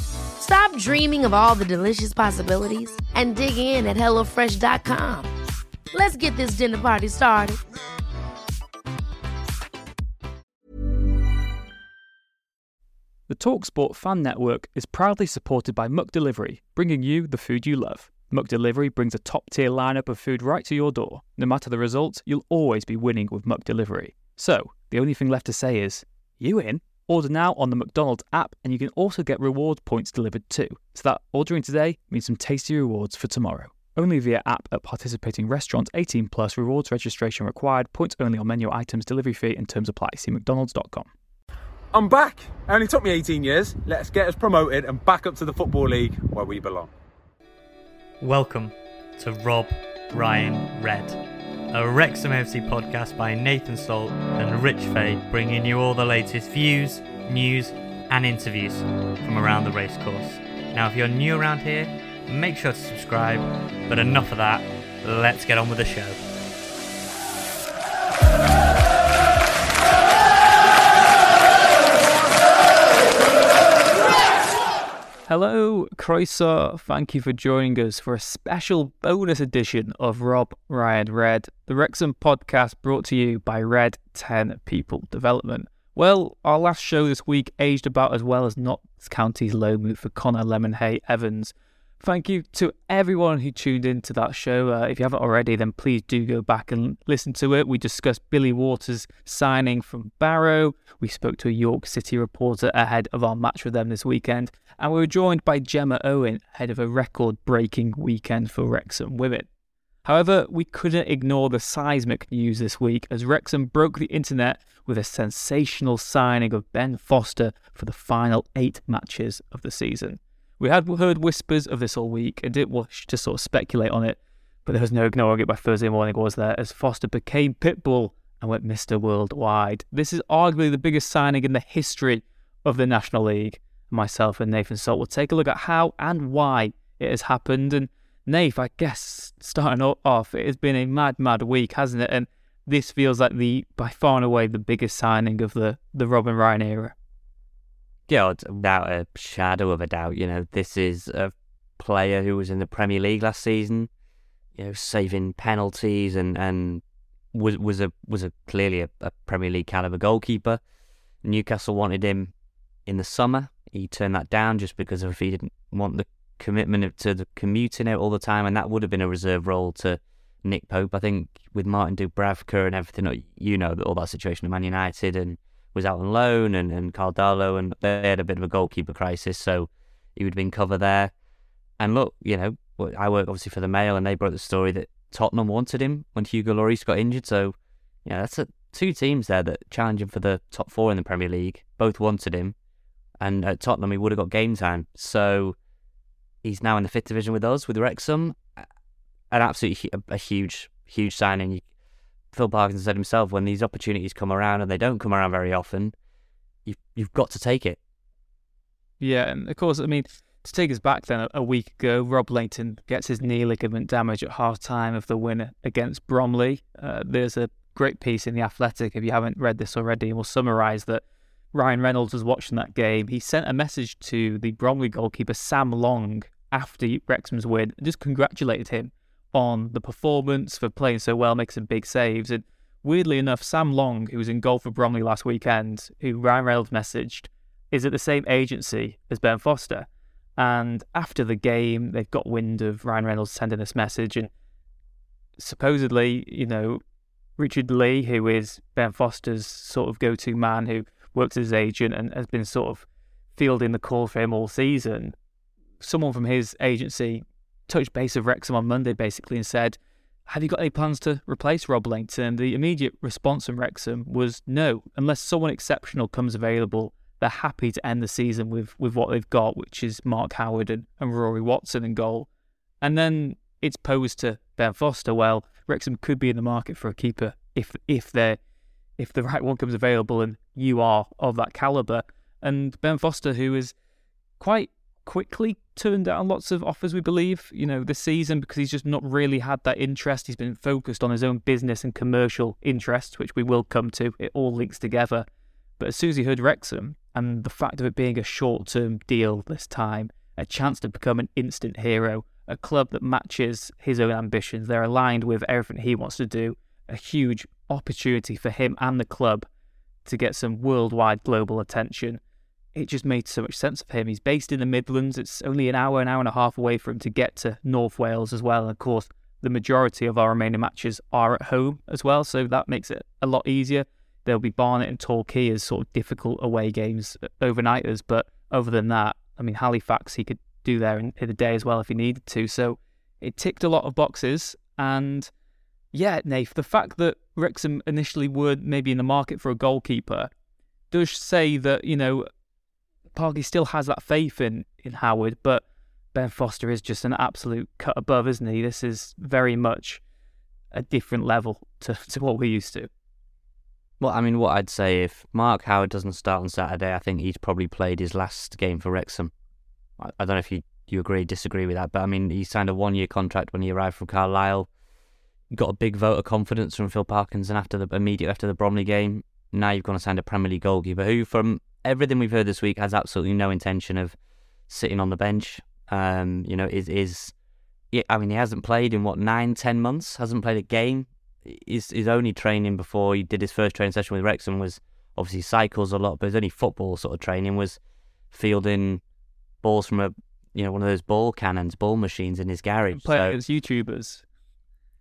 Stop dreaming of all the delicious possibilities and dig in at HelloFresh.com. Let's get this dinner party started. The TalkSport Fan Network is proudly supported by McDelivery, bringing you the food you love. McDelivery brings a top tier lineup of food right to your door. No matter the results, you'll always be winning with McDelivery. So, the only thing left to say is, you in? Order now on the McDonald's app, and you can also get reward points delivered too. So that ordering today means some tasty rewards for tomorrow. Only via app at participating restaurants 18 plus rewards registration required. Points only on menu items, delivery fee and terms apply. See McDonald's.com. I'm back. It only took me 18 years. Let's get us promoted and back up to the Football League where we belong. Welcome to Rob Ryan Red, a Wrexham FC podcast by Nathan Salt and Rich Fay, bringing you all the latest views, news, and interviews from around the racecourse. Now, if you're new around here, make sure to subscribe. But enough of that, let's get on with the show. Hello, Croeso. Thank you for joining us for a special bonus edition of Rob Ryan Red, the Wrexham podcast brought to you by Red 10 People Development. Well, our last show this week aged about as well as Notts County's low move for Connor Lemonheigh Evans. Thank you to everyone who tuned in to that show. Uh, if you haven't already, then please do go back and listen to it. We discussed Billy Waters' signing from Barrow. We spoke to a York City reporter ahead of our match with them this weekend. And we were joined by Gemma Owen ahead of a record breaking weekend for Wrexham women. However, we couldn't ignore the seismic news this week as Wrexham broke the internet with a sensational signing of Ben Foster for the final eight matches of the season. We had heard whispers of this all week and didn't wish to sort of speculate on it, but there was no ignoring it by Thursday morning, was there, as Foster became Pitbull and went Mr. Worldwide. This is arguably the biggest signing in the history of the National League. Myself and Nathan Salt will take a look at how and why it has happened. And Nath, I guess, starting off, it has been a mad, mad week, hasn't it? And this feels like the by far and away the biggest signing of the, the Robin Ryan era. Yeah, without a shadow of a doubt, you know, this is a player who was in the Premier League last season, you know, saving penalties and, and was was a was a clearly a, a Premier League caliber goalkeeper. Newcastle wanted him in the summer. He turned that down just because of he didn't want the commitment to the commuting out all the time, and that would have been a reserve role to Nick Pope. I think with Martin Dubravka and everything, you know, all that situation at Man United and was out on loan, and and Karl Darlow, and they had a bit of a goalkeeper crisis, so he would have been cover there. And look, you know, I work obviously for the Mail, and they broke the story that Tottenham wanted him when Hugo Lloris got injured. So, yeah, that's a, two teams there that challenge him for the top four in the Premier League. Both wanted him, and at Tottenham he would have got game time. So he's now in the fifth division with us with Wrexham. An absolutely a huge, huge signing. Phil Parkinson said himself, when these opportunities come around and they don't come around very often, you've you've got to take it. Yeah, and of course, I mean, to take us back then, a week ago, Rob Lainton gets his knee ligament damage at half time of the win against Bromley. Uh, there's a great piece in The Athletic, if you haven't read this already, and we'll summarise that Ryan Reynolds was watching that game. He sent a message to the Bromley goalkeeper, Sam Long, after Wrexham's win, and just congratulated him on the performance for playing so well, making big saves. And weirdly enough, Sam Long, who was in goal for Bromley last weekend, who Ryan Reynolds messaged, is at the same agency as Ben Foster. And after the game, they've got wind of Ryan Reynolds sending this message. And supposedly, you know, Richard Lee, who is Ben Foster's sort of go to man who works as his agent and has been sort of fielding the call for him all season, someone from his agency touched base with Wrexham on Monday basically and said, Have you got any plans to replace Rob Lainton? The immediate response from Wrexham was no, unless someone exceptional comes available, they're happy to end the season with with what they've got, which is Mark Howard and, and Rory Watson in goal. And then it's posed to Ben Foster. Well, Wrexham could be in the market for a keeper if if they if the right one comes available and you are of that caliber. And Ben Foster, who is quite quickly turned down lots of offers, we believe, you know, this season because he's just not really had that interest. He's been focused on his own business and commercial interests, which we will come to. It all links together. But as soon as he heard Wrexham and the fact of it being a short term deal this time, a chance to become an instant hero, a club that matches his own ambitions, they're aligned with everything he wants to do, a huge opportunity for him and the club to get some worldwide global attention it just made so much sense of him. He's based in the Midlands. It's only an hour, an hour and a half away for him to get to North Wales as well. And of course, the majority of our remaining matches are at home as well, so that makes it a lot easier. There'll be Barnet and Torquay as sort of difficult away games uh, overnighters, but other than that, I mean Halifax he could do there in, in a day as well if he needed to. So it ticked a lot of boxes, and yeah, Nath, the fact that Wrexham initially were maybe in the market for a goalkeeper does say that you know Parky still has that faith in, in Howard, but Ben Foster is just an absolute cut above, isn't he? This is very much a different level to, to what we're used to. Well, I mean, what I'd say if Mark Howard doesn't start on Saturday, I think he's probably played his last game for Wrexham. I, I don't know if you, you agree, disagree with that, but I mean, he signed a one year contract when he arrived from Carlisle. Got a big vote of confidence from Phil Parkinson after the immediately after the Bromley game. Now you've gone to sign a Premier League goalkeeper who, from everything we've heard this week has absolutely no intention of sitting on the bench. Um, you know, is is I mean, he hasn't played in what nine, ten months. Hasn't played a game. His his only training before he did his first training session with Wrexham was obviously cycles a lot, but his only football sort of training was fielding balls from a you know one of those ball cannons, ball machines in his garage. Play so, against YouTubers.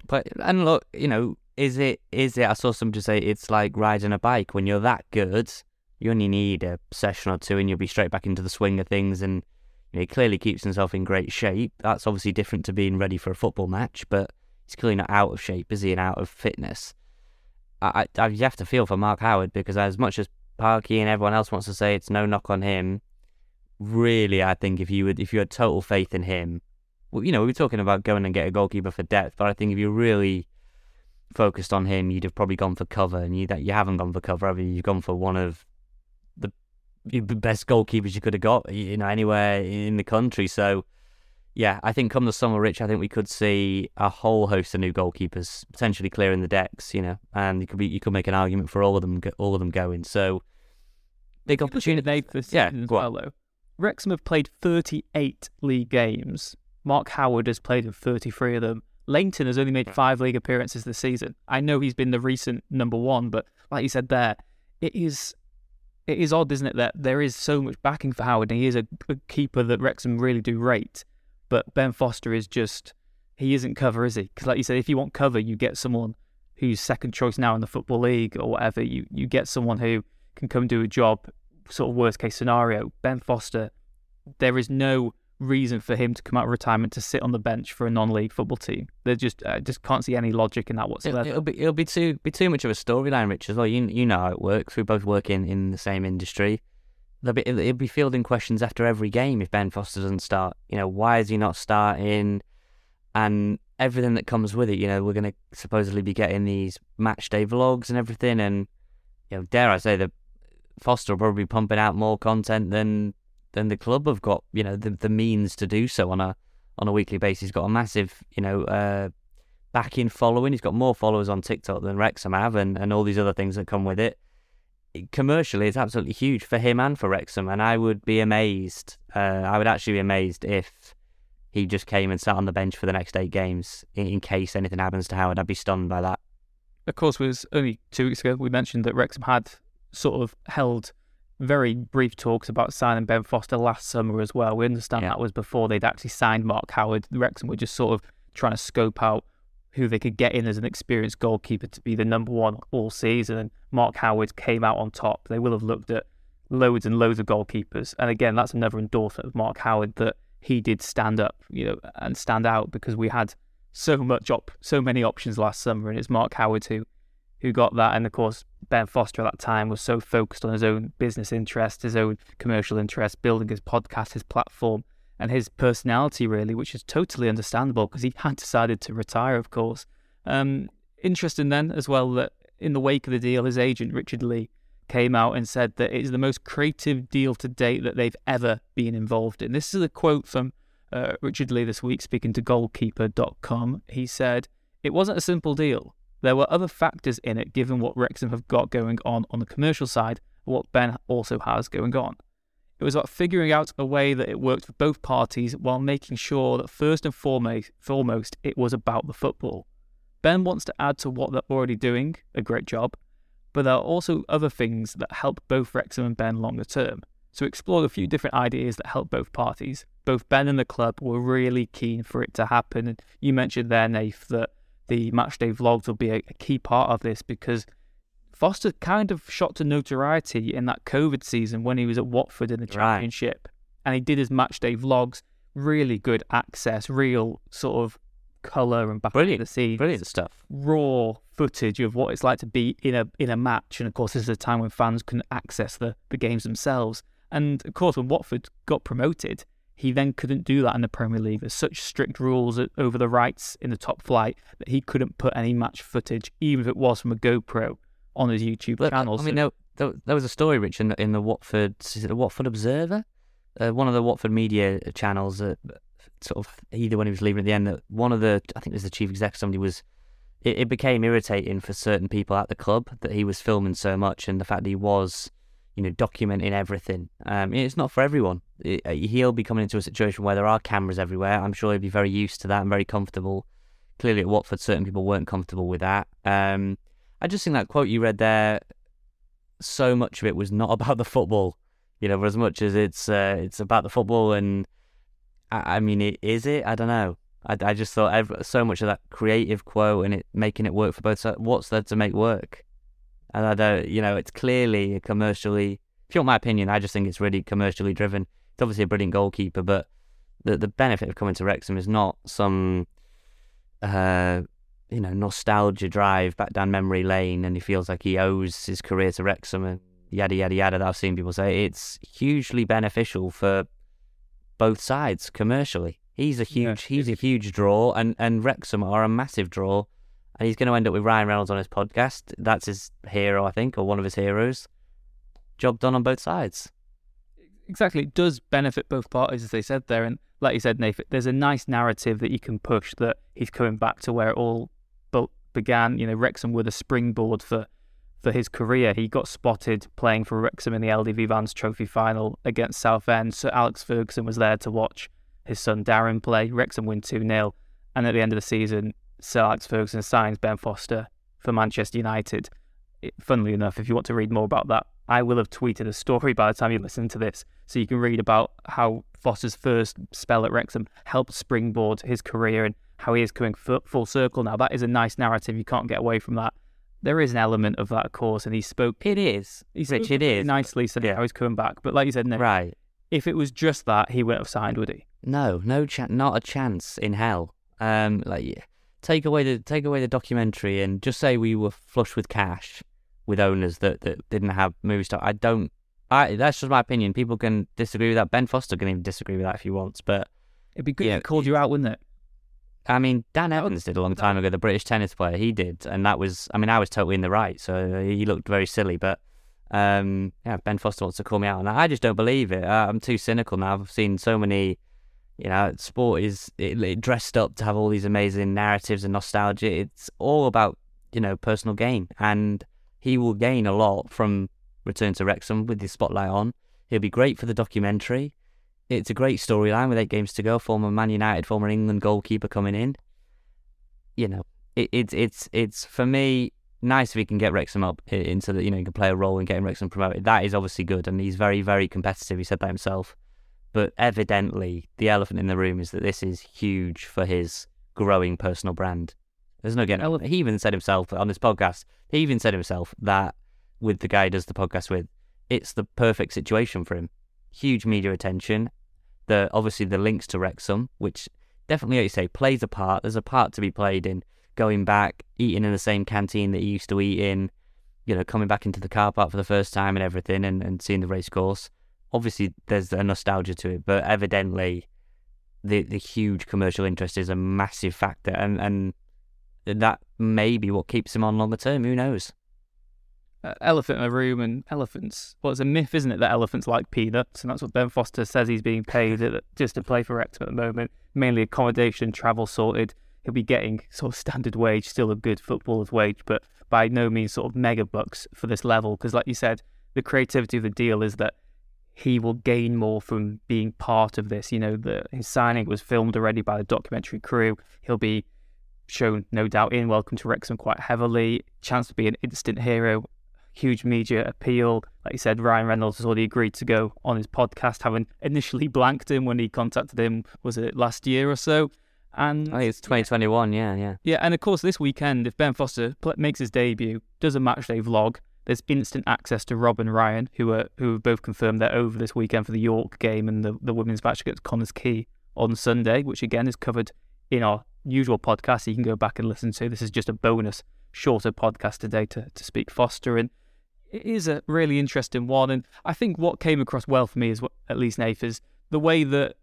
But and look, you know, is it is it? I saw some just say it's like riding a bike when you're that good you only need a session or two and you'll be straight back into the swing of things. And you know, he clearly keeps himself in great shape. That's obviously different to being ready for a football match, but he's clearly not out of shape, is he, and out of fitness. I, I, you have to feel for Mark Howard because as much as Parky and everyone else wants to say it's no knock on him, really, I think if you would, if you had total faith in him, well, you know, we were talking about going and get a goalkeeper for depth, but I think if you really focused on him, you'd have probably gone for cover, and you that you haven't gone for cover, have you? You've gone for one of best goalkeepers you could have got, you know, anywhere in the country. So, yeah, I think come the summer, Rich, I think we could see a whole host of new goalkeepers potentially clearing the decks, you know, and you could be you could make an argument for all of them, all of them going. So, big opportunity. This yeah, as well, though. Wrexham have played 38 league games. Mark Howard has played in 33 of them. Lainton has only made hmm. five league appearances this season. I know he's been the recent number one, but like you said there, it is it is odd, isn't it, that there is so much backing for Howard, and he is a, a keeper that Wrexham really do rate. But Ben Foster is just he isn't cover, is he? Because like you said, if you want cover, you get someone who's second choice now in the football league or whatever. You you get someone who can come do a job, sort of worst case scenario. Ben Foster, there is no reason for him to come out of retirement to sit on the bench for a non-league football team. They just I just can't see any logic in that whatsoever. It'll, be it'll be too be too much of a storyline, Rich. As well, you you know how it works. We both work in, in the same industry. They'll be it'll be fielding questions after every game if Ben Foster doesn't start. You know why is he not starting? And everything that comes with it. You know we're going to supposedly be getting these match day vlogs and everything. And you know dare I say that Foster will probably be pumping out more content than then the club have got you know the the means to do so on a on a weekly basis. He's got a massive you know uh, backing following. He's got more followers on TikTok than Wrexham have, and, and all these other things that come with it. Commercially, it's absolutely huge for him and for Wrexham, and I would be amazed. Uh, I would actually be amazed if he just came and sat on the bench for the next eight games in, in case anything happens to Howard. I'd be stunned by that. Of course, it was only two weeks ago we mentioned that Wrexham had sort of held very brief talks about signing Ben Foster last summer as well. We understand yeah. that was before they'd actually signed Mark Howard. The Wrexham were just sort of trying to scope out who they could get in as an experienced goalkeeper to be the number one all season. And Mark Howard came out on top. They will have looked at loads and loads of goalkeepers. And again, that's another endorsement of Mark Howard that he did stand up, you know, and stand out because we had so much op, so many options last summer, and it's Mark Howard who who got that. And of course, Ben Foster at that time was so focused on his own business interest, his own commercial interest, building his podcast, his platform, and his personality, really, which is totally understandable because he had decided to retire, of course. Um, interesting then as well that in the wake of the deal, his agent, Richard Lee, came out and said that it is the most creative deal to date that they've ever been involved in. This is a quote from uh, Richard Lee this week speaking to goalkeeper.com. He said, It wasn't a simple deal. There were other factors in it given what Wrexham have got going on on the commercial side and what Ben also has going on. It was about figuring out a way that it worked for both parties while making sure that first and foremost, it was about the football. Ben wants to add to what they're already doing, a great job, but there are also other things that help both Wrexham and Ben longer term. So explore a few different ideas that help both parties. Both Ben and the club were really keen for it to happen. You mentioned there, Nath, that the matchday vlogs will be a, a key part of this because Foster kind of shot to notoriety in that COVID season when he was at Watford in the Championship. Right. And he did his matchday vlogs, really good access, real sort of colour and back brilliant, the scenes. Brilliant stuff. Raw footage of what it's like to be in a in a match. And of course, this is a time when fans can access the, the games themselves. And of course, when Watford got promoted, he then couldn't do that in the Premier League. There's such strict rules over the rights in the top flight that he couldn't put any match footage, even if it was from a GoPro, on his YouTube Look, channel. I mean, there, there, was a story, Rich, in the, in the Watford, is it the Watford Observer? Uh, one of the Watford media channels, uh, sort of either when he was leaving at the end, that one of the, I think it was the chief executive, somebody was, it, it became irritating for certain people at the club that he was filming so much and the fact that he was, you know, documenting everything. Um, it's not for everyone. Uh, he'll be coming into a situation where there are cameras everywhere. I'm sure he'll be very used to that and very comfortable. Clearly at Watford, certain people weren't comfortable with that. Um, I just think that quote you read there, so much of it was not about the football. You know, as much as it's uh, it's about the football, and I, I mean, it, is it? I don't know. I, I just thought every, so much of that creative quote and it making it work for both sides. What's there to make work? And I don't, you know, it's clearly commercially. If you want my opinion, I just think it's really commercially driven. It's obviously a brilliant goalkeeper, but the the benefit of coming to Wrexham is not some uh, you know, nostalgia drive back down memory lane and he feels like he owes his career to Wrexham and yada, yada, yada that I've seen people say. It's hugely beneficial for both sides commercially. He's a huge, yeah, he's a huge draw and, and Wrexham are a massive draw. And he's going to end up with Ryan Reynolds on his podcast. That's his hero, I think, or one of his heroes. Job done on both sides. Exactly. It does benefit both parties, as they said there. And like you said, Nathan, there's a nice narrative that you can push that he's coming back to where it all began, you know, Wrexham were the springboard for for his career. He got spotted playing for Wrexham in the LDV Vans Trophy final against Southend. So Alex Ferguson was there to watch his son Darren play. Wrexham win 2 0. And at the end of the season, Sir Alex Ferguson signs Ben Foster for Manchester United. It, funnily enough, if you want to read more about that, I will have tweeted a story by the time you listen to this. So you can read about how Foster's first spell at Wrexham helped springboard his career and how he is coming full circle now. That is a nice narrative. You can't get away from that. There is an element of that, of course, and he spoke. It is. He Rich, it is nicely. Said yeah. how he's coming back, but like you said, right. If it was just that, he wouldn't have signed, would he? No, no chance. Not a chance in hell. Um, like take away the take away the documentary and just say we were flush with cash with owners that, that didn't have movie star. I don't. I that's just my opinion. People can disagree with that. Ben Foster can even disagree with that if he wants, but it'd be good yeah, if he called you out, wouldn't it? I mean, Dan Evans did a long time ago. The British tennis player, he did, and that was. I mean, I was totally in the right, so he looked very silly. But um, yeah, Ben Foster wants to call me out on that. I just don't believe it. Uh, I'm too cynical now. I've seen so many. You know, sport is it, it dressed up to have all these amazing narratives and nostalgia. It's all about you know personal gain, and he will gain a lot from return to Wrexham with the spotlight on. He'll be great for the documentary it's a great storyline with eight games to go. Former Man United, former England goalkeeper coming in. You know, it, it's it's it's for me nice if he can get Wrexham up into the you know he can play a role in getting Wrexham promoted. That is obviously good, and he's very very competitive. He said that himself. But evidently, the elephant in the room is that this is huge for his growing personal brand. There's no getting. He even said himself on this podcast. He even said himself that with the guy he does the podcast with, it's the perfect situation for him huge media attention. The obviously the links to Wrexham, which definitely, like you say, plays a part. There's a part to be played in going back, eating in the same canteen that he used to eat in, you know, coming back into the car park for the first time and everything and, and seeing the race course. Obviously, there's a nostalgia to it, but evidently, the the huge commercial interest is a massive factor, and and that may be what keeps him on longer term. Who knows? uh, elephant in a room and elephants. Well, it's a myth, isn't it, that elephants like peanuts? And that's what Ben Foster says he's being paid at, just to play for Wrexham at the moment. Mainly accommodation, travel sorted. He'll be getting sort of standard wage, still a good footballer's wage, but by no means sort of mega bucks for this level. Because, like you said, the creativity of the deal is that he will gain more from being part of this. You know, the, his signing was filmed already by the documentary crew. He'll be shown, no doubt, in Welcome to Wrexham quite heavily. Chance to be an instant hero huge media appeal. Like you said, Ryan Reynolds has already agreed to go on his podcast, having initially blanked him when he contacted him, was it last year or so? And I think it's 2021, yeah, yeah. Yeah, and of course, this weekend, if Ben Foster makes his debut, does a matchday vlog, there's instant access to Rob and Ryan, who are who have both confirmed they're over this weekend for the York game and the, the women's match against Connah's Quay on Sunday, which again is covered in our usual podcast. You can go back and listen to. This is just a bonus, shorter podcast today to, to speak Foster. And it is a really interesting one. And I think what came across well for me is what, at least Nath, is the way that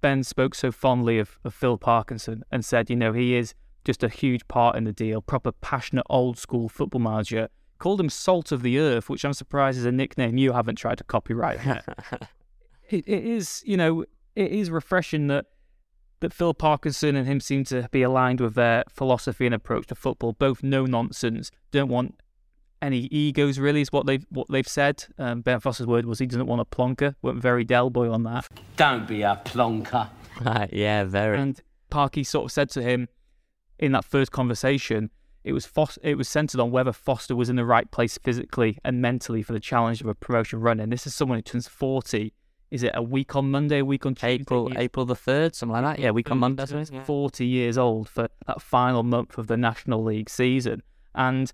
Ben spoke so fondly of, of Phil Parkinson and said, you know, he is just a huge part in the deal, proper passionate old school football manager. Called him Salt of the Earth, which I'm surprised is a nickname you haven't tried to copyright it, it is, you know, it is refreshing that that Phil Parkinson and him seem to be aligned with their philosophy and approach to football. Both no nonsense, don't want any egos really is what they've what they've said. Um, ben Foster's word was he doesn't want a plonker. Went very Del Boy on that. Don't be a plonker. yeah, very. And Parky sort of said to him in that first conversation, it was Fos- it was centered on whether Foster was in the right place physically and mentally for the challenge of a promotion run. And this is someone who turns forty. Is it a week on Monday, a week on Tuesday? April, April the third, something like that. Yeah, week on mm-hmm. Monday. yeah. 40 years old for that final month of the National League season. And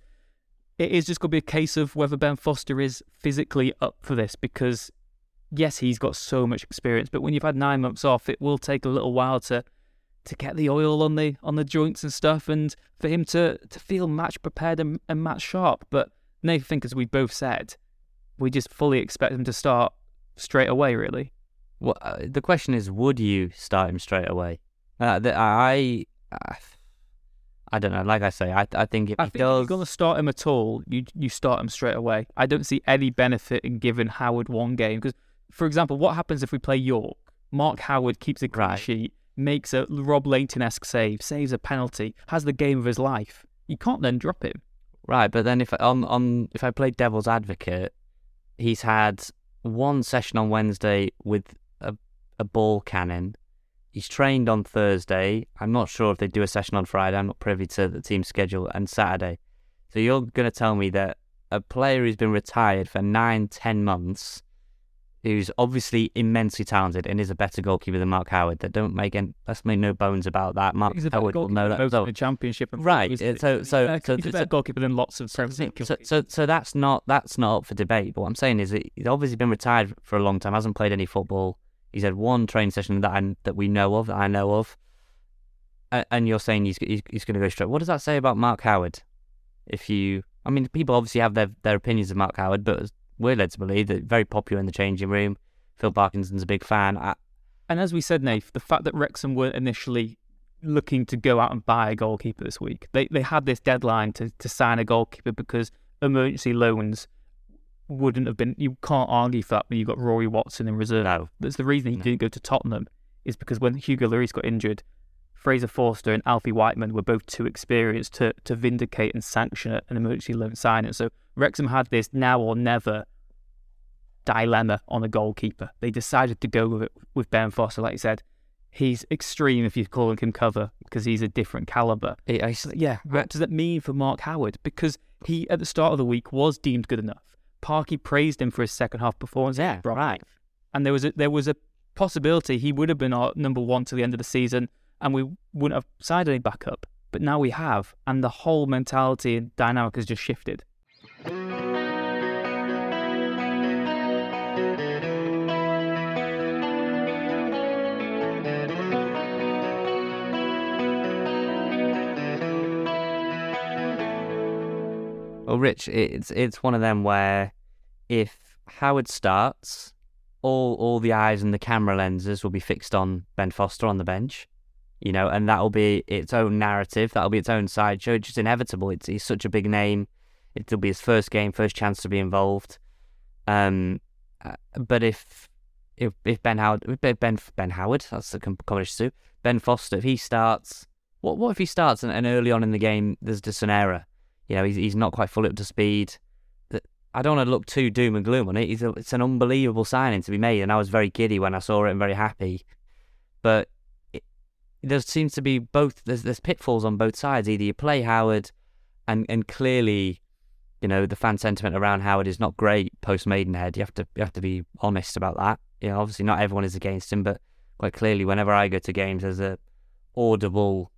it is just going to be a case of whether Ben Foster is physically up for this because, yes, he's got so much experience, but when you've had nine months off, it will take a little while to to get the oil on the on the joints and stuff and for him to to feel match prepared and, and match sharp. But Nathan, I think as we both said, we just fully expect him to start straight away, really. Well, uh, the question is, would you start him straight away? Uh, the, I, uh, I don't know. Like I say, I, I think if I he think if you're going to start him at all, you you start him straight away. I don't see any benefit in giving Howard one game because, for example, what happens if we play York? Mark Howard keeps a clean Right. sheet, makes a Rob Lainton-esque save, saves a penalty, has the game of his life. You can't then drop him. right? But then if on on if I play devil's advocate, he's had one session on Wednesday with a a ball cannon. He's trained on Thursday. I'm not sure if they do a session on Friday. I'm not privy to the team schedule and Saturday. So you're going to tell me that a player who's been retired for nine, ten months, who's obviously immensely talented and is a better goalkeeper than Mark Howard, that don't make any, let's make no bones about that. Mark He's Howard will know that. So- in the championship. And Right, uh, so- so- Uh, so- he's a better goalkeeper than lots of So, Premier League so, so, so that's not that's not up for debate. But what I'm saying is that he's obviously been retired for a long time, hasn't played any football. He's had one training session that I, that we know of, that I know of. And you're saying he's he's, he's going to go straight. What does that say about Mark Howard? If you, I mean, people obviously have their their opinions of Mark Howard, but we're led to believe that very popular in the changing room. Phil Parkinson's a big fan. I, And as we said, Nath, the fact that Wrexham weren't initially looking to go out and buy a goalkeeper this week, they they had this deadline to, to sign a goalkeeper because emergency loans wouldn't have been. You can't argue for that when you've got Rory Watson in reserve. No. That's the reason he No. didn't go to Tottenham, is because when Hugo Lloris got injured, Fraser Forster and Alfie Whiteman were both too experienced to, to vindicate and sanction an emergency loan signing. So Wrexham had this now or never dilemma on a goalkeeper. They decided to go with it with Ben Foster, like you said. He's extreme if you're calling him cover because he's a different caliber. I, I, uh, yeah, what does that mean for Mark Howard? Because he, at the start of the week, was deemed good enough. Parky praised him for his second half performance. Yeah, right. And there was a, there was a possibility he would have been our number one to the end of the season, and we wouldn't have signed any backup. But now we have, and the whole mentality and dynamic has just shifted. Well, Rich, it's it's one of them where if Howard starts, all all the eyes and the camera lenses will be fixed on Ben Foster on the bench, you know, and that'll be its own narrative. That'll be its own sideshow. It's just inevitable. It's he's such a big name. It'll be his first game, first chance to be involved. Um, uh, but if if if Ben Howard, if Ben Ben Howard, that's the combination too. Ben Foster, if he starts, what what if he starts and, and early on in the game there's just an error? You know, he's he's not quite fully up to speed. I don't want to look too doom and gloom on it. It's, a, it's an unbelievable signing to be made, and I was very giddy when I saw it and very happy. But there seems to be both. There's there's pitfalls on both sides. Either you play Howard, and and clearly, you know, the fan sentiment around Howard is not great post Maidenhead. You have to you have to be honest about that. You know, obviously not everyone is against him, but quite clearly, whenever I go to games, there's a audible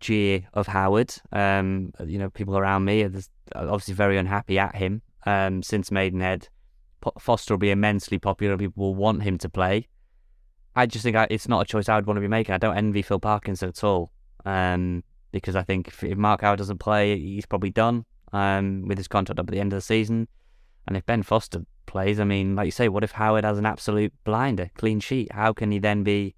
jeer of Howard. Um, you know, people around me are obviously very unhappy at him um, since Maidenhead. Foster will be immensely popular. People will want him to play. I just think I, it's not a choice I would want to be making. I don't envy Phil Parkinson at all, um, because I think if, Mark Howard doesn't play, he's probably done um, with his contract up at the end of the season. And if Ben Foster plays, I mean, like you say, what if Howard has an absolute blinder, clean sheet? How can he then be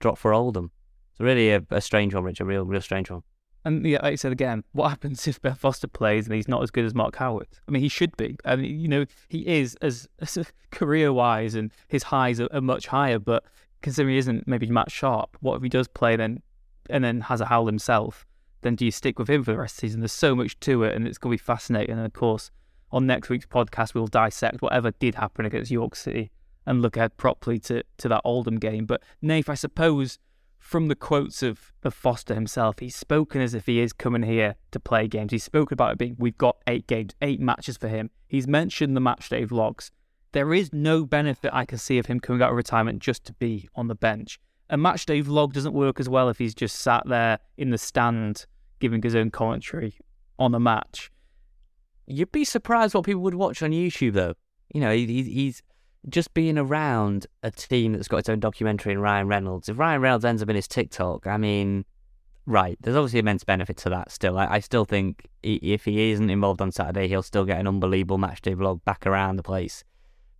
dropped for Oldham? It's really a, a strange one, Rich, a real, real strange one. And yeah, like I said again, what happens if Ben Foster plays and he's not as good as Mark Howard? I mean, he should be. I mean, you know, he is as, as career wise, and his highs are, are, much higher. But considering he isn't maybe Matt Sharp, what if he does play then, and then has a howl himself? Then do you stick with him for the rest of the season? There's so much to it, and it's going to be fascinating. And of course, on next week's podcast, we'll dissect whatever did happen against York City and look ahead properly to to that Oldham game. But Nath, I suppose from the quotes of, of Foster himself, he's spoken as if he is coming here to play games. He's spoken about it being, we've got eight games, eight matches for him. He's mentioned the matchday vlogs. There is no benefit I can see of him coming out of retirement just to be on the bench. A matchday vlog doesn't work as well if he's just sat there in the stand giving his own commentary on a match. You'd be surprised what people would watch on YouTube, though. You know, he, he's just being around a team that's got its own documentary and Ryan Reynolds. If Ryan Reynolds ends up in his TikTok, I mean, right, there's obviously immense benefit to that still. I, I still think if he isn't involved on Saturday, he'll still get an unbelievable matchday vlog back around the place.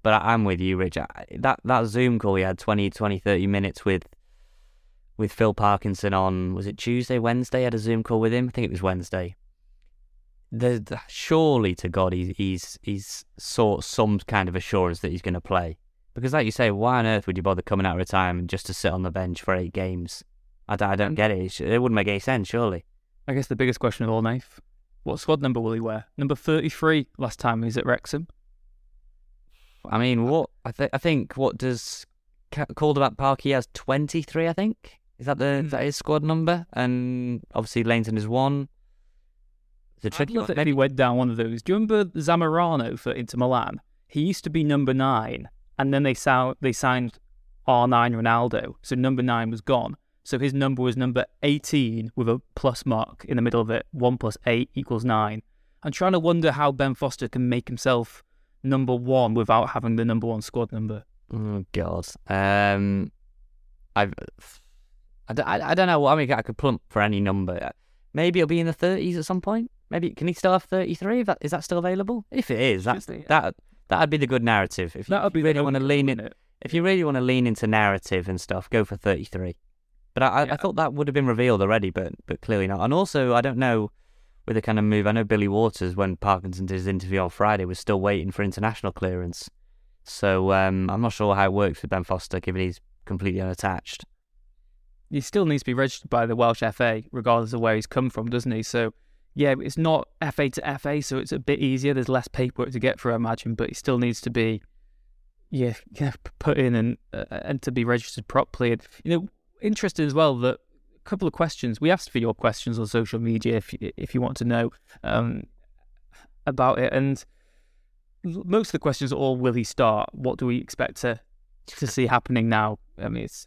But I, am with you, Rich. that that Zoom call we had 20, 20, 30 minutes with with Phil Parkinson on, was it Tuesday, Wednesday? I had a Zoom call with him. I think it was Wednesday surely to God he's he's he's sought some kind of assurance that he's going to play. Because, like you say, why on earth would you bother coming out of retirement just to sit on the bench for eight games? I, I don't get it. It wouldn't make any sense, surely. I guess the biggest question of all, Nath, what squad number will he wear? Number 33 last time he was at Wrexham. I mean, what I, th- I think what does Calderback Park he has 23, I think. Is that the mm. is that his squad number? And obviously Lainton is one. The tricky one. Maybe went down one of those. Do you remember Zamorano for Inter Milan? He used to be number nine, and then they sound they signed R9 Ronaldo, so number nine was gone. So his number was number 18 with a plus mark in the middle of it. One plus eight equals nine. I'm trying to wonder how Ben Foster can make himself number one without having the number one squad number. Oh God, um, I've, I, I, I don't know. I mean, I could plump for any number. Maybe it'll be in the 30s at some point. Maybe can he still have thirty three? Is that is that still available? If it is, that's that that'd be the good narrative. If that would be really want to lean in, it? if you really want to lean into narrative and stuff, go for thirty three. But I, yeah. I thought that would have been revealed already, but but clearly not. And also, I don't know with a kind of move. I know Billy Waters, when Parkinson did his interview on Friday, was still waiting for international clearance. So um, I'm not sure how it works with Ben Foster, given he's completely unattached. He still needs to be registered by the Welsh FA, regardless of where he's come from, doesn't he? So yeah, it's not FA to FA, so it's a bit easier. There's less paperwork to get through, I imagine, but it still needs to be, yeah, put in and uh, and to be registered properly. And you know, interesting as well that couple of questions we asked for your questions on social media if if you want to know um, about it, and most of the questions are all will he start? What do we expect to to see happening now? I mean, it's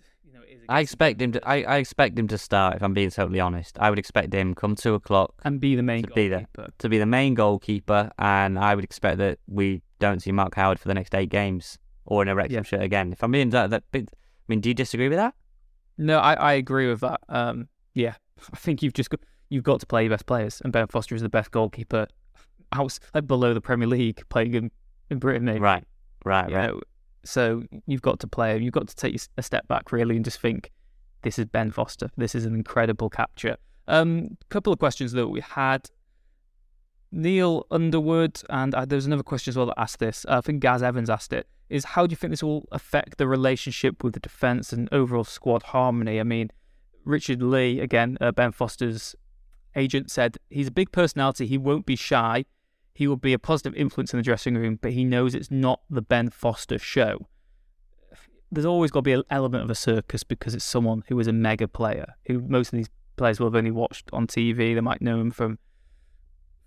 I expect him to. I, I expect him to start. If I'm being totally honest, I would expect him come two o'clock and be the main to be the to be the main goalkeeper, and I would expect that we don't see Mark Howard for the next eight games or in a Wrexham yeah. shirt again. If I'm being that, that, I mean, do you disagree with that? No, I, I agree with that. Um, yeah, I think you've just got, you've got to play your best players, and Ben Foster is the best goalkeeper out like below the Premier League playing in, in Britain. Maybe. Right, right, You right. know, so you've got to play. You've got to take a step back really and just think, this is Ben Foster. This is an incredible capture. Um, couple of questions that we had. Neil Underwood and uh, was another question as well that asked this. Uh, I think Gaz Evans asked it. Is how do you think this will affect the relationship with the defence and overall squad harmony? I mean, Richard Lee again, uh, Ben Foster's agent said he's a big personality. He won't be shy. He will be a positive influence in the dressing room, but he knows it's not the Ben Foster show. There's always got to be an element of a circus because it's someone who is a mega player, who most of these players will have only watched on TV. They might know him from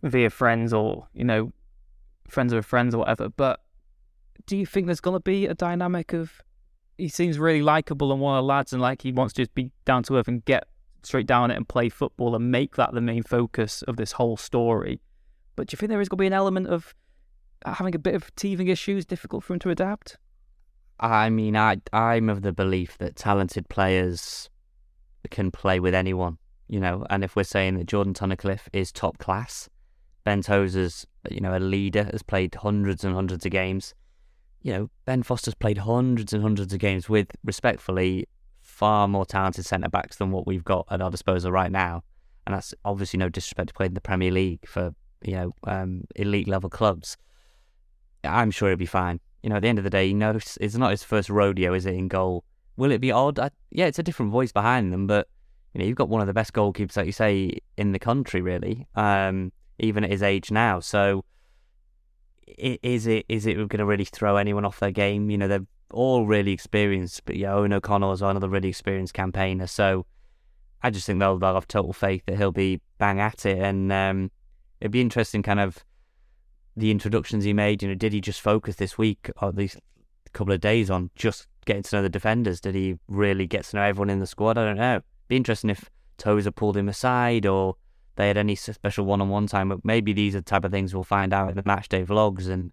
via friends or, you know, friends of friends or whatever. But do you think there's going to be a dynamic of he seems really likable and one of the lads and like he wants to just be down to earth and get straight down it and play football and make that the main focus of this whole story? But do you think there is going to be an element of uh, having a bit of teething issues, difficult for him to adapt? I mean, I I'm of the belief that talented players can play with anyone, you know. And if we're saying that Jordan Tunnicliffe is top class, Ben Tozer's you know a leader, has played hundreds and hundreds of games. You know, Ben Foster's played hundreds and hundreds of games with, respectfully, far more talented centre backs than what we've got at our disposal right now. And that's obviously no disrespect to playing in the Premier League for you know um, elite level clubs. I'm sure he'll be fine. You know, at the end of the day, he knows it's not his first rodeo, is it, in goal? Will it be odd? I, yeah, it's a different voice behind them, but you know, you've got one of the best goalkeepers, like you say, in the country, really, um, even at his age now. So, is it is it going to really throw anyone off their game? You know, they're all really experienced, but yeah, Eoghan O'Connell is another really experienced campaigner. So, I just think they'll, they'll have total faith that he'll be bang at it, and um, it'd be interesting, kind of the introductions he made. You know, did he just focus this week or these couple of days on just getting to know the defenders? Did he really get to know everyone in the squad? I don't know. It'd Be interesting if Tozer pulled him aside or they had any special one-on-one time. But maybe these are the type of things we'll find out in the match day vlogs. And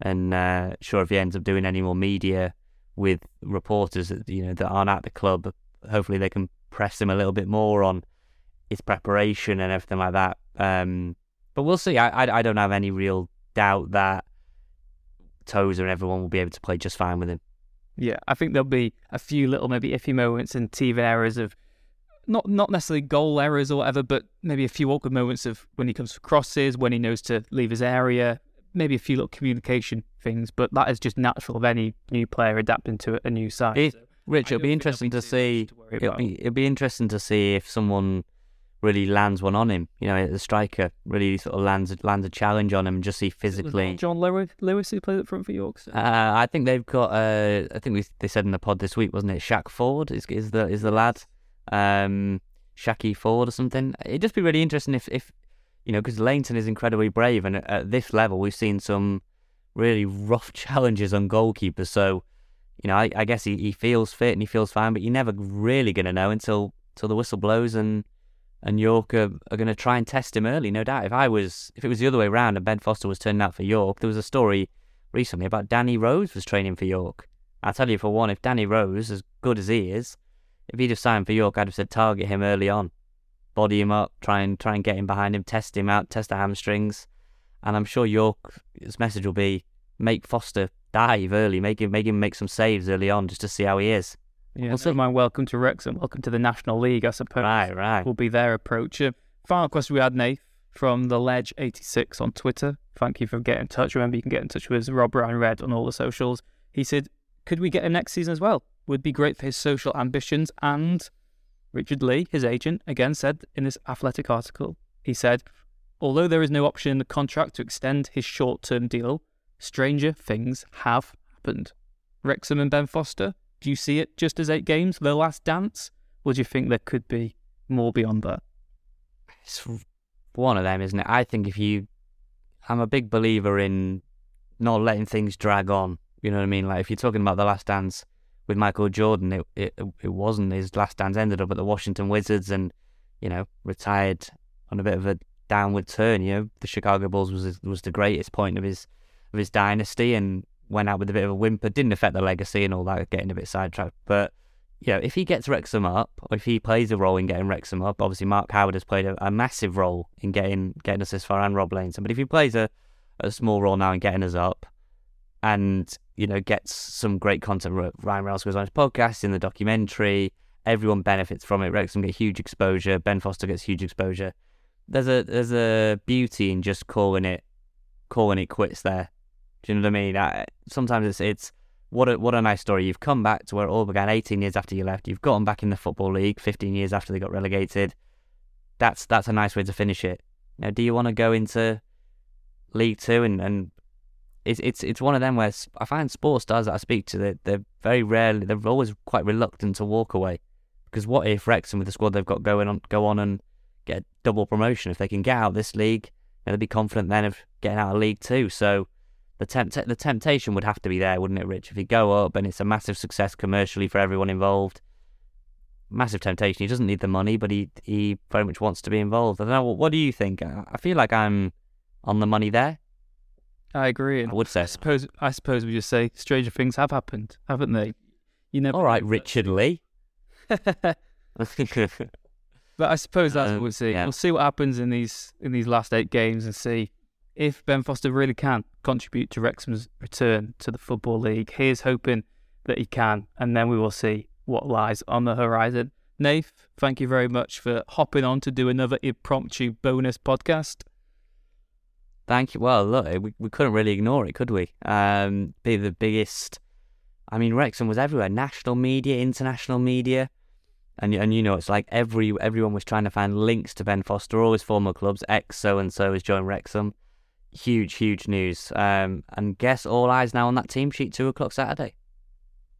and uh, sure, if he ends up doing any more media with reporters that you know that aren't at the club, hopefully they can press him a little bit more on his preparation and everything like that. Um, but we'll see. I, I I don't have any real doubt that Tozer and everyone will be able to play just fine with him. Yeah, I think there'll be a few little maybe iffy moments and teething errors of not not necessarily goal errors or whatever, but maybe a few awkward moments of when he comes for crosses, when he knows to leave his area, maybe a few little communication things. But that is just natural of any new player adapting to a new side. It, So Rich, it'll be interesting to see. to It'll be, it'll be interesting to see if someone really lands one on him. You know, the striker really sort of lands lands a challenge on him. Just see physically. John Lewis, Lewis who played up front for York. So- Uh, I think they've got. Uh, I think we they said in the pod this week, wasn't it? Shaq Ford is is the is the lad, um, Shacky Ford or something. It'd just be really interesting if if you know because Lainton is incredibly brave, and at, this level, we've seen some really rough challenges on goalkeepers. So you know, I, I guess he, he feels fit and he feels fine, but you're never really going to know until until the whistle blows and and York are, are going to try and test him early, no doubt. If I was, if it was the other way around and Ben Foster was turning out for York, there was a story recently about Danny Rose was training for York. I'll tell you for one, if Danny Rose, as good as he is, if he'd have signed for York, I'd have said target him early on, body him up, try and try and get him behind him, test him out, test the hamstrings, and I'm sure York's message will be make Foster dive early, make him make him make some saves early on just to see how he is. Yeah, We'll mind. Welcome to Wrexham. Welcome to the National League, I suppose. Right, right. Will be their approach. Uh, final question we had, Nath, from the Ledge86 on Twitter. Thank you for getting in touch. Remember, you can get in touch with Rob Ryan Red on all the socials. He said, "Could we get a next season as well? Would be great for his social ambitions." And Richard Lee, his agent, again said in this Athletic article, he said, "Although there is no option in the contract to extend his short-term deal, stranger things have happened." Wrexham and Ben Foster. Do you see it just as eight games, their last dance? Or do you think there could be more beyond that? it's one of them, isn't it? I think if you, I'm a big believer in not letting things drag on. You know what I mean? Like if you're talking about the last dance with Michael Jordan, it it it wasn't his last dance. Ended up at the Washington Wizards, and you know retired on a bit of a downward turn. You know the Chicago Bulls was was the greatest point of his of his dynasty, and went out with a bit of a whimper. Didn't affect the legacy and all that. Getting a bit sidetracked, but you know, if he gets Wrexham up, or if he plays a role in getting Wrexham up, obviously Mark Howard has played a, a massive role in getting getting us this far, and Rob Lainton. But if he plays a, a small role now in getting us up, and you know gets some great content, Ryan Reynolds goes on his podcast, in the documentary, everyone benefits from it. Wrexham get huge exposure. Ben Foster gets huge exposure. There's a there's a beauty in just calling it calling it quits there. Do you know what I mean? I, sometimes it's it's what a what a nice story. You've come back to where it all began 18 years after you left. You've gotten back in the football league 15 years after they got relegated. That's that's a nice way to finish it. Now, do you want to go into League Two and and it's it's it's one of them where I find sports stars that I speak to they're, they're very rarely they're always quite reluctant to walk away because what if Wrexham with the squad they've got going on go on and get double promotion if they can get out of this league you know, they'd be confident then of getting out of League Two so the tempt the temptation would have to be there, wouldn't it, Rich? If you go up and it's a massive success commercially for everyone involved, massive temptation. He doesn't need the money, but he he very much wants to be involved. I don't know. What do you think? I feel like I'm on the money there. I agree. I would say. I suppose I suppose we just say stranger things have happened, haven't they? You know. All right, Richard Lee. but I suppose that's um, what we'll see. Yeah. We'll see what happens in these in these last eight games and see if Ben Foster really can contribute to Wrexham's return to the Football League. Here's hoping that he can, and then we will see what lies on the horizon. Nath, thank you very much for hopping on to do another impromptu bonus podcast. Thank you. Well, look, we, we couldn't really ignore it, could we? Um, be the biggest. I mean, Wrexham was everywhere. National media, international media, and and you know, it's like every everyone was trying to find links to Ben Foster, all his former clubs. Ex so and so has joined Wrexham huge, huge news. Um, and guess all eyes now on that team sheet, two o'clock Saturday.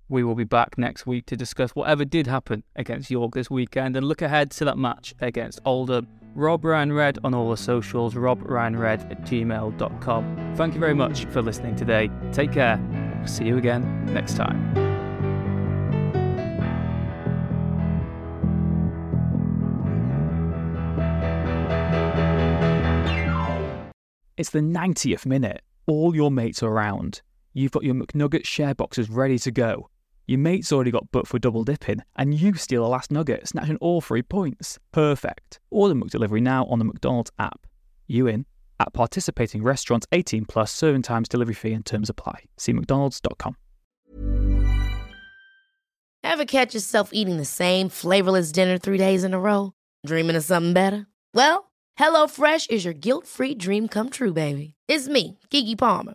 We will be back next week to discuss whatever did happen against York this weekend and look ahead to that match against Oldham. Rob Ryan Red on all the socials, robryanred at gmail.com. Thank you very much for listening today. Take care. See you again next time. It's the 90th minute. All your mates are around. You've got your McNugget share boxes ready to go. Your mate's already got booked for double dipping, and you steal the last nugget, snatching all three points. Perfect. Order McDelivery now on the McDonald's app. You in? At participating restaurants 18 plus serving times, delivery fee and terms apply. See McDonald's.com. Ever catch yourself eating the same flavorless dinner three days in a row? Dreaming of something better? Well, HelloFresh is your guilt free dream come true, baby. It's me, Keke Palmer.